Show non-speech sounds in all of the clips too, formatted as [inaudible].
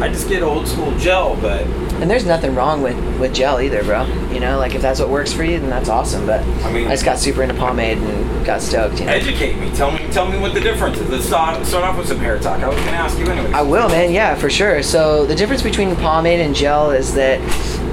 I just get old school gel, but And there's nothing wrong with, with gel either, bro. You know, like if that's what works for you, then that's awesome. But I mean- I just got super into pomade and got stoked. You know. educate me. Tell me, tell me what the difference is. Let's start, start off with some hair talk. I was gonna ask you anyway. I will, man. Yeah, for sure. So the difference between pomade and gel is that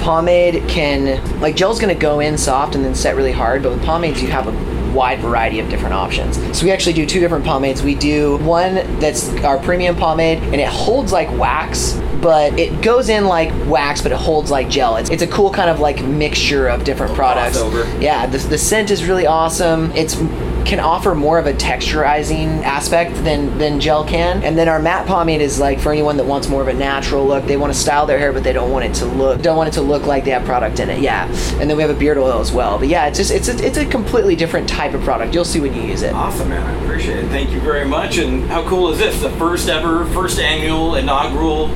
pomade can, like, gel's gonna go in soft and then set really hard, but with pomades you have a wide variety of different options. So we actually do two different pomades. We do one that's our premium pomade, and it holds like wax, but it goes in like wax, but it holds like gel. It's, it's a cool kind of like mixture of different products. crossover. Yeah, the, the scent is really awesome. It's can offer more of a texturizing aspect than than gel can. And then our matte pomade is like for anyone that wants more of a natural look. They want to style their hair, but they don't want it to look don't want it to look like they have product in it. Yeah. And then we have a beard oil as well. But yeah, it's just it's a, it's a completely different type of product. You'll see when you use it. Awesome, man. I appreciate it. Thank you very much. And how cool is this? The first ever, first annual inaugural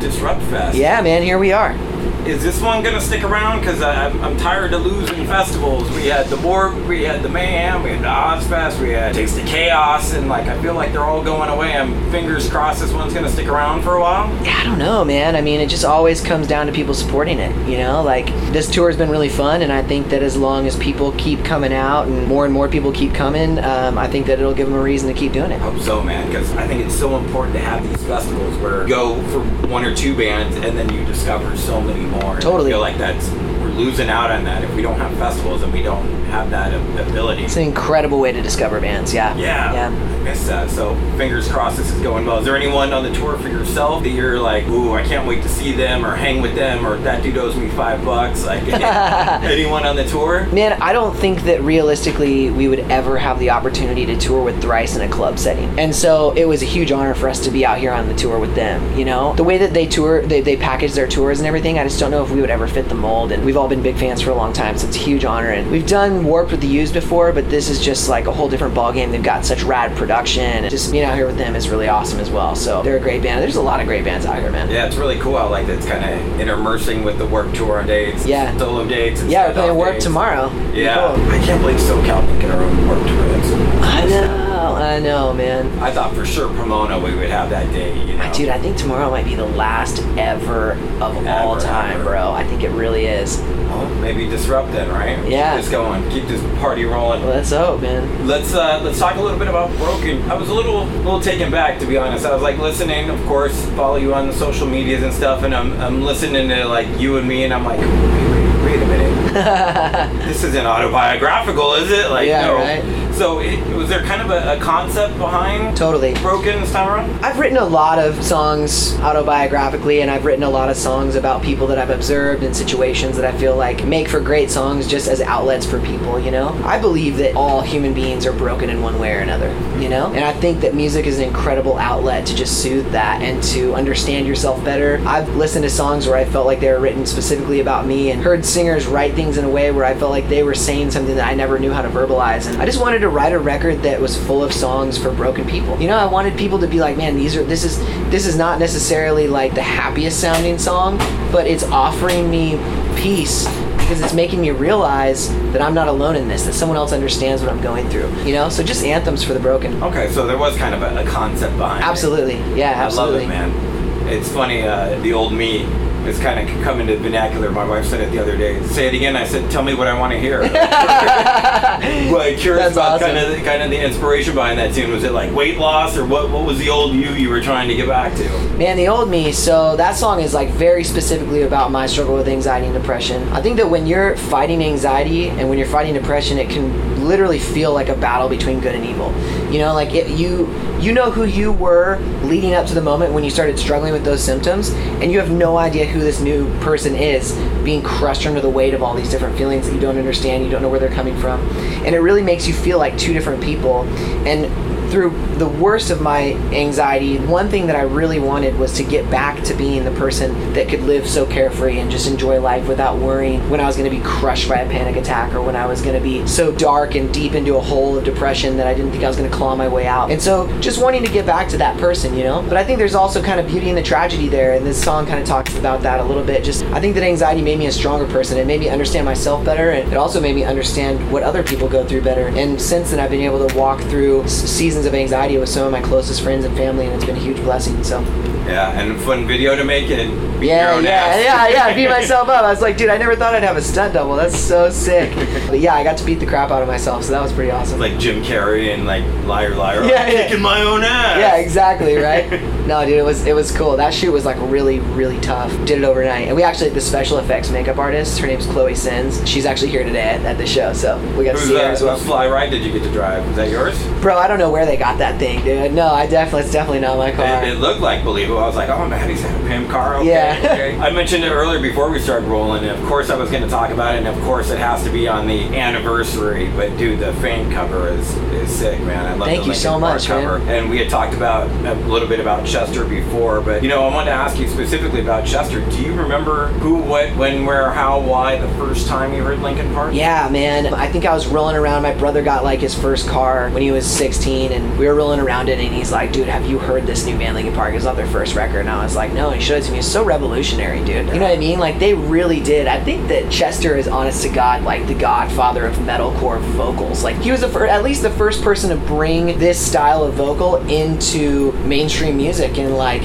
Disrupt Fest. Yeah, man. Here we are. Is this one gonna stick around? Because I'm, I'm tired of losing festivals. We had the Borg, we had the Mayhem, we had the Ozzfest, we had Taste the Chaos, and like I feel like they're all going away. I'm fingers crossed this one's gonna stick around for a while. Yeah, I don't know, man. I mean, it just always comes down to people supporting it. You know, like this tour has been really fun, and I think that as long as people keep coming out and more and more people keep coming, um, I think that it'll give them a reason to keep doing it. I Hope so, man. Because I think it's so important to have these festivals where you go for one or two bands and then you discover so many more. And Totally. I feel like that's losing out on that if we don't have festivals and we don't have that ability. It's an incredible way to discover bands. Yeah. Yeah, Yeah. I miss that. Uh, so fingers crossed this is going well. Is there anyone on the tour for yourself that you're like, ooh, I can't wait to see them or hang with them or that dude owes me five bucks? Like [laughs] anyone on the tour? Man, I don't think that realistically we would ever have the opportunity to tour with Thrice in a club setting. And so it was a huge honor for us to be out here on the tour with them, you know? The way that they tour, they, they package their tours and everything, I just don't know if we would ever fit the mold. And we've all been big fans for a long time, so it's a huge honor. And we've done Warped with the Used before, but this is just like a whole different ballgame. They've got such rad production. And just being out here with them is really awesome as well. So they're a great band. There's a lot of great bands out here, man. Yeah, it's really cool. I like that it's kind of intermersing with the Warped tour on dates, Yeah. solo dates. And Yeah, we're send-off playing Warped tomorrow. Yeah, Cool. I can't believe SoCal didn't get our own Warped tour. That's I know, I know, man. I thought for sure Pomona we would have that day. You know, Dude, I think tomorrow might be the last ever of all time, ever. bro. I think it really is. Well, maybe disrupt then, right? Yeah. Keep this going. Keep this party rolling. Let's hope, man. Let's uh, let's talk a little bit about Broken. I was a little little taken back to be honest. I was like listening, of course, follow you on the social medias and stuff, and I'm I'm listening to like you and me, and I'm like, wait, wait, wait a minute, [laughs] this isn't autobiographical, is it? Like, Yeah, no. right. So, it, was there kind of a, a concept behind Totally. Broken this time around? I've written a lot of songs autobiographically, and I've written a lot of songs about people that I've observed and situations that I feel like make for great songs just as outlets for people, you know? I believe that all human beings are broken in one way or another, you know? And I think that music is an incredible outlet to just soothe that and to understand yourself better. I've listened to songs where I felt like they were written specifically about me and heard singers write things in a way where I felt like they were saying something that I never knew how to verbalize. And I just wanted to write a record that was full of songs for broken people. You know, I wanted people to be like, man, these are this is this is not necessarily like the happiest sounding song, but it's offering me peace because it's making me realize that I'm not alone in this, that someone else understands what I'm going through. You know, so just anthems for the broken. Okay, so there was kind of a, a concept behind it. Absolutely, yeah, absolutely. I love it, man. It's funny, uh, the old me is kind of coming to the vernacular. My wife said it the other day. Say it again. I said, "Tell me what I want to hear." [laughs] [laughs] well, curious That's about awesome. kind of the, kind of the inspiration behind that tune. Was it like weight loss, or what? What was the old you you were trying to get back to? Man, the old me. So that song is like very specifically about my struggle with anxiety and depression. I think that when you're fighting anxiety and when you're fighting depression, it can literally feel like a battle between good and evil. You know, like it, you you know who you were leading up to the moment when you started struggling with those symptoms, and you have no idea who this new person is, being crushed under the weight of all these different feelings that you don't understand, you don't know where they're coming from, and it really makes you feel like two different people. And through the worst of my anxiety, one thing that I really wanted was to get back to being the person that could live so carefree and just enjoy life without worrying when I was going to be crushed by a panic attack or when I was going to be so dark and deep into a hole of depression that I didn't think I was going to claw my way out. And so just wanting to get back to that person, you know? But I think there's also kind of beauty in the tragedy there, and this song kind of talks about that a little bit. Just, I think that anxiety made me a stronger person. It made me understand myself better, and it also made me understand what other people go through better. And since then, I've been able to walk through seasons seasons of anxiety with some of my closest friends and family, and it's been a huge blessing. So Yeah, and a fun video to make it. Beat your yeah, own yeah, ass. yeah, yeah. Beat [laughs] myself up. I was like, dude, I never thought I'd have a stunt double. That's so sick. But yeah, I got to beat the crap out of myself, so that was pretty awesome. like Jim Carrey and like Liar Liar. Yeah, I'm yeah. kicking my own ass. Yeah, exactly, right? [laughs] no, dude, it was it was cool. That shoot was like really, really tough. Did it overnight. And we actually the special effects makeup artist, her name's Chloe Sins. She's actually here today at, at the show, so we got to Who's see her that? as well. Fly ride did you get to drive? Was that yours? Bro, I don't know where they got that thing, dude. No, I definitely it's definitely not my car. It, it looked like believable. I was like, oh man, he's had a Pim car. Okay, Yeah. okay. [laughs] I mentioned it earlier before we started rolling, and of course I was going to talk about it, and of course it has to be on the anniversary. But dude, the fan cover is is sick, man. I love Thank the you so much, man. And we had talked about a little bit about Chester before, but you know, I wanted to ask you specifically about Chester. Do you remember who, what, when, where, how, why the first time you heard Linkin Park? Yeah, man. I think I was rolling around. My brother got like his first car when he was 16, and we were rolling around it. And he's like, "Dude, have you heard this new band, Linkin Park? It's not their first record." And I was like, "No." And he showed it to me. It's so revolutionary, dude. You know what I mean? Like they really did. I think that Chester is, honest to God, like the godfather of metalcore vocals. Like he was the at least the first person to bring this style of vocal into mainstream music and like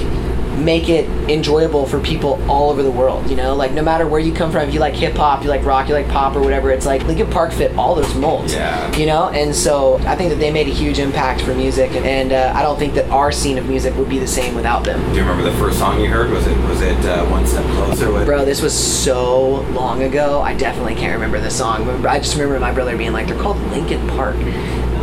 make it enjoyable for people all over the world. You know, like no matter where you come from, if you like hip hop, you like rock, you like pop or whatever, it's like Linkin Park fit all those molds. Yeah. You know, and so I think that they made a huge impact for music, and, and uh, I don't think that our scene of music would be the same without them. Do you remember the first song you heard? Was it was it uh, One Step Closer? With, Bro, this was so long ago. I definitely can't remember the song. I just remember my brother being like, "They're called Linkin Park."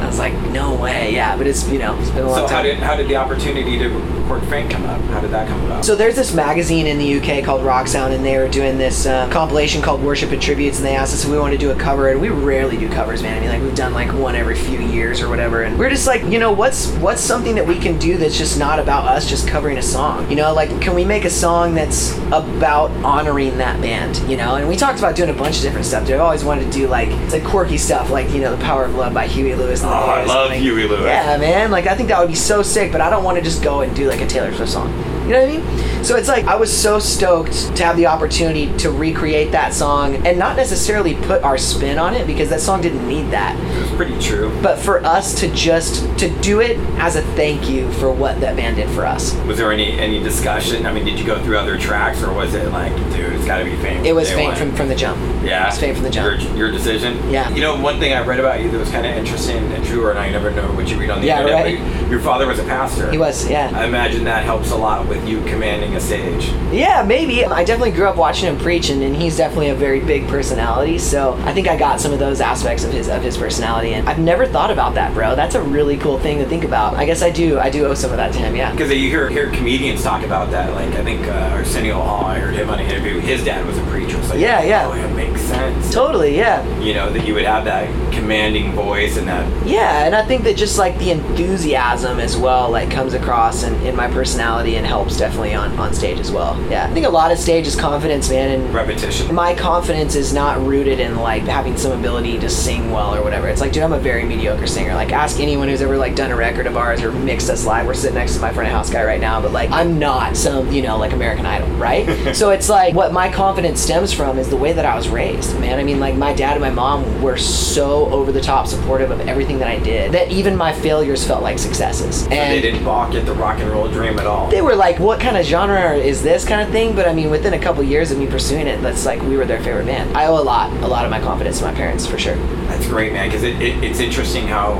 I was like, "No way!" Yeah, but it's you know, it's been a long So time. how did how did the opportunity to record Faint come up? How did that come about? So there's this magazine in the UK called Rock Sound, and they were doing this uh, compilation called Worship and Tributes, and they asked us if we wanted to do a cover, and we rarely do covers, man. I mean, like we've done like one every few years or whatever, and we're just like, you know, what's what's something that we can do that's just not about us just covering a song, you know? Like, can we make a song that's about honoring that band, you know? And we talked about doing a bunch of different stuff. Dude. I've always wanted to do like it's like quirky stuff, like you know, The Power of Love by Huey Lewis. and Oh, I love Huey Lewis. Yeah, man. Like I think that would be so sick, but I don't want to just go and do like a Taylor Swift song. You know what I mean? So it's like I was so stoked to have the opportunity to recreate that song and not necessarily put our spin on it because that song didn't need that. it was pretty true. But for us to just to do it as a thank you for what that band did for us. Was there any any discussion? I mean, did you go through other tracks, or was it like, dude, it's got to be Faint? It was one? from, from the jump. Yeah, It was faint from the jump. Your, your decision. Yeah. You know, one thing I read about you that was kind of interesting and true, and I never know what you read on the Yeah, internet. right. Your father was a pastor. He was, yeah. I imagine that helps a lot with you commanding a stage. Yeah, maybe. I definitely grew up watching him preach, and, and he's definitely a very big personality. So I think I got some of those aspects of his of his personality, and I've never thought about that, bro. That's a really cool thing to think about. I guess I do. I do owe some of that to him. Yeah. Because you hear hear comedians talk about that. Like I think uh, Arsenio Hall, I heard him on an interview. His dad was a preacher. So Yeah, yeah. Oh, it makes sense. Totally. Yeah. You know that you would have that commanding voice and that. Yeah, and I think that just like the enthusiasm as well, like comes across in, in my personality and helps definitely on, on stage as well. Yeah, I think a lot of stage is confidence, man, and Repetition. my confidence is not rooted in like having some ability to sing well or whatever. It's like, dude, I'm a very mediocre singer. Like, ask anyone who's ever like done a record of ours or mixed us live. We're sitting next to my front of house guy right now, but like, I'm not some, you know, like American Idol, right? [laughs] so it's like what my confidence stems from is the way that I was raised, man. I mean, like my dad and my mom were so over the top supportive of everything that I did that even my failures felt like successes. So they And didn't balk at the rock and roll dream at all. they were like, "What kind of genre is this kind of thing?" But I mean, within a couple years of me pursuing it, that's like we were their favorite band. I owe a lot, a lot of my confidence to my parents for sure. That's great, man. Because it, it, it's interesting how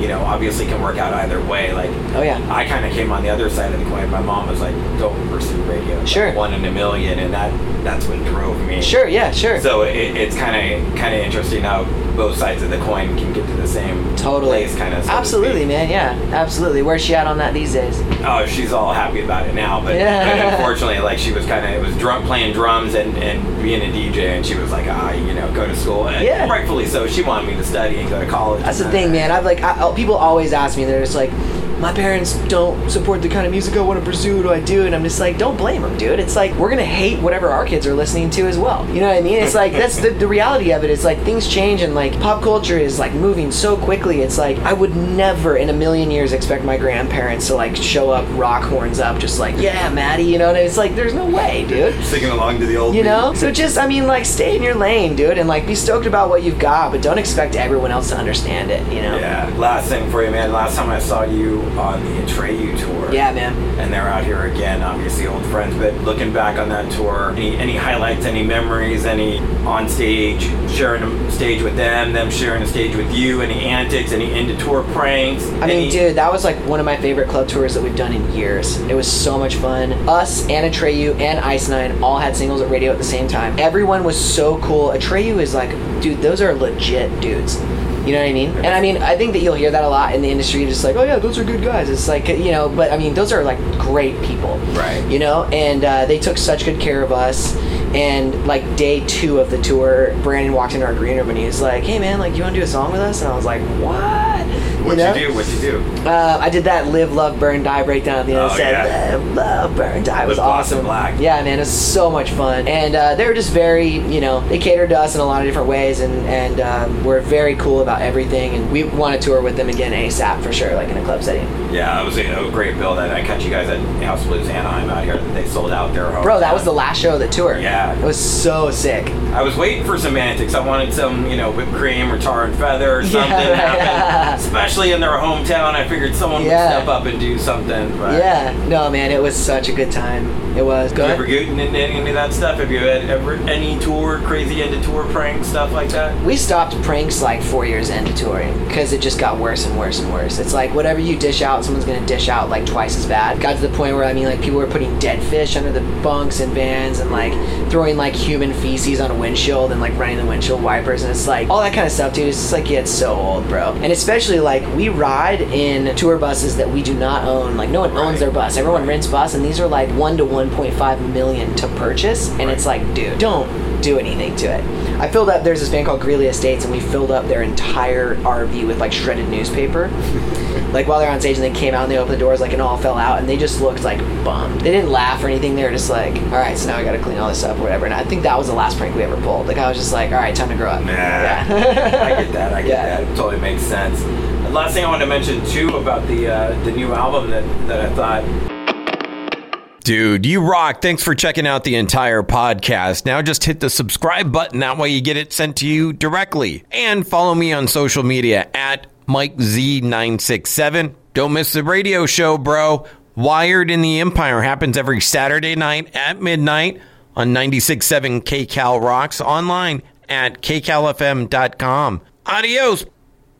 you know obviously can work out either way. Like Oh yeah, I kind of came on the other side of the coin. My mom was like, "Don't pursue radio." Sure. like one in a million, and that that's what drove me. sure, yeah, sure. So it, it's kind of kind of interesting how both sides of the coin can get to the same Totally. place, kind of. absolutely, man. Yeah, absolutely. Where's she at on that these days? Oh, she's all happy about it now, but, Yeah. but [laughs] unfortunately, like she was kind of it was drum playing drums and and being a DJ, and she was like, ah, you know, go to school. And Yeah. rightfully so. She wanted me to study and go to college. That's the thing, man. I've like I, people always ask me. They're just like, my parents don't support the kind of music I want to pursue. What do I do? And I'm just like, don't blame them, dude. It's like we're gonna hate whatever our kids are listening to as well. You know what I mean? It's like [laughs] that's the, the reality of it. It's like things change and like pop culture is like moving so quickly. It's like I would never in a million years expect my grandparents to like show up, rock horns up, just like yeah, Maddie. You know, and it's like there's no way, dude. Singing along to the old You know, beat. know? So just, I mean, like, stay in your lane, dude, and, like, be stoked about what you've got, but don't expect everyone else to understand it, you know? Yeah. Last thing for you, man. Last time I saw you on the Atreyu tour. Yeah, man. And they're out here again, obviously old friends. But looking back on that tour, any any highlights, any memories, any on stage, sharing a stage with them, them sharing a stage with you, any antics, any into tour pranks. I mean, dude, that was like one of my favorite club tours that we've done in years. It was so much fun. Us and Atreyu and Ice Nine all had singles at radio at the same time. Everyone was so cool. Atreyu is like, dude, those are legit dudes. You know what I mean? And I mean, I think that you'll hear that a lot in the industry, just like, oh yeah, those are good guys. It's like, you know, but I mean, those are like great people. Right. You know, and uh, they took such good care of us. And like day two of the tour, Brandon walked into our green room and he was like, "Hey man, like you want to do a song with us?" And I was like, "What?" What'd know? you do? What'd you do? Uh, I did that live, love, burn, die breakdown at the end. Oh, It said, yeah. live, love, burn, die. It was Live, awesome. black. Yeah, man, it was so much fun. And uh, they were just very, you know, they catered to us in a lot of different ways and, and um, were very cool about everything. And we want to tour with them again ASAP for sure, like in a club setting. Yeah, it was a, a great bill that I catch you guys at House Blues Anaheim out here. They sold out their home. Bro, that was the last show of the tour. Yeah. It was so sick. I was waiting for some antics. I wanted some, you know, whipped cream or tar and feather or [laughs] something to right. happen. Especially in their hometown. I figured someone Yeah. would step up and do something. But Yeah. No, man, it was such a good time. It was. Go You ever get into any of that stuff? Have you had ever any tour, crazy into tour prank stuff like that? We stopped pranks like four years into touring because it just got worse and worse and worse. It's like whatever you dish out, someone's gonna dish out like twice as bad. Got to the point where I mean, like people were putting dead fish under the bunks and vans and like throwing like human feces on a windshield and like running the windshield wipers and it's like all that kind of stuff, dude. It's just like yeah, it's so old, bro. And especially like we ride in tour buses that we do not own. Like no one owns their bus. Everyone rents bus, and these are like one to 1.5 million to purchase. And it's like, dude, don't do anything to it. I filled up. There's this band called Greeley Estates, and we filled up their entire RV with like shredded newspaper. [laughs] like while they're on stage, and they came out and they opened the doors, like and all fell out, and they just looked like bummed. They didn't laugh or anything. They were just like, all right, so now I got to clean all this up or whatever. And I think that was the last prank we ever pulled. Like I was just like, all right, time to grow up. Nah. Yeah. I get that. I get [laughs] Yeah. that. It totally makes sense. Last thing I want to mention too about the uh, the new album that that I thought Dude, you rock. Thanks for checking out the entire podcast. Now just hit the subscribe button. That way you get it sent to you directly. And follow me on social media at MikeZ967. Don't miss the radio show, bro. Wired in the Empire happens every Saturday night at midnight on 96.7 KCal Rocks online at kcalfm.com. Adios.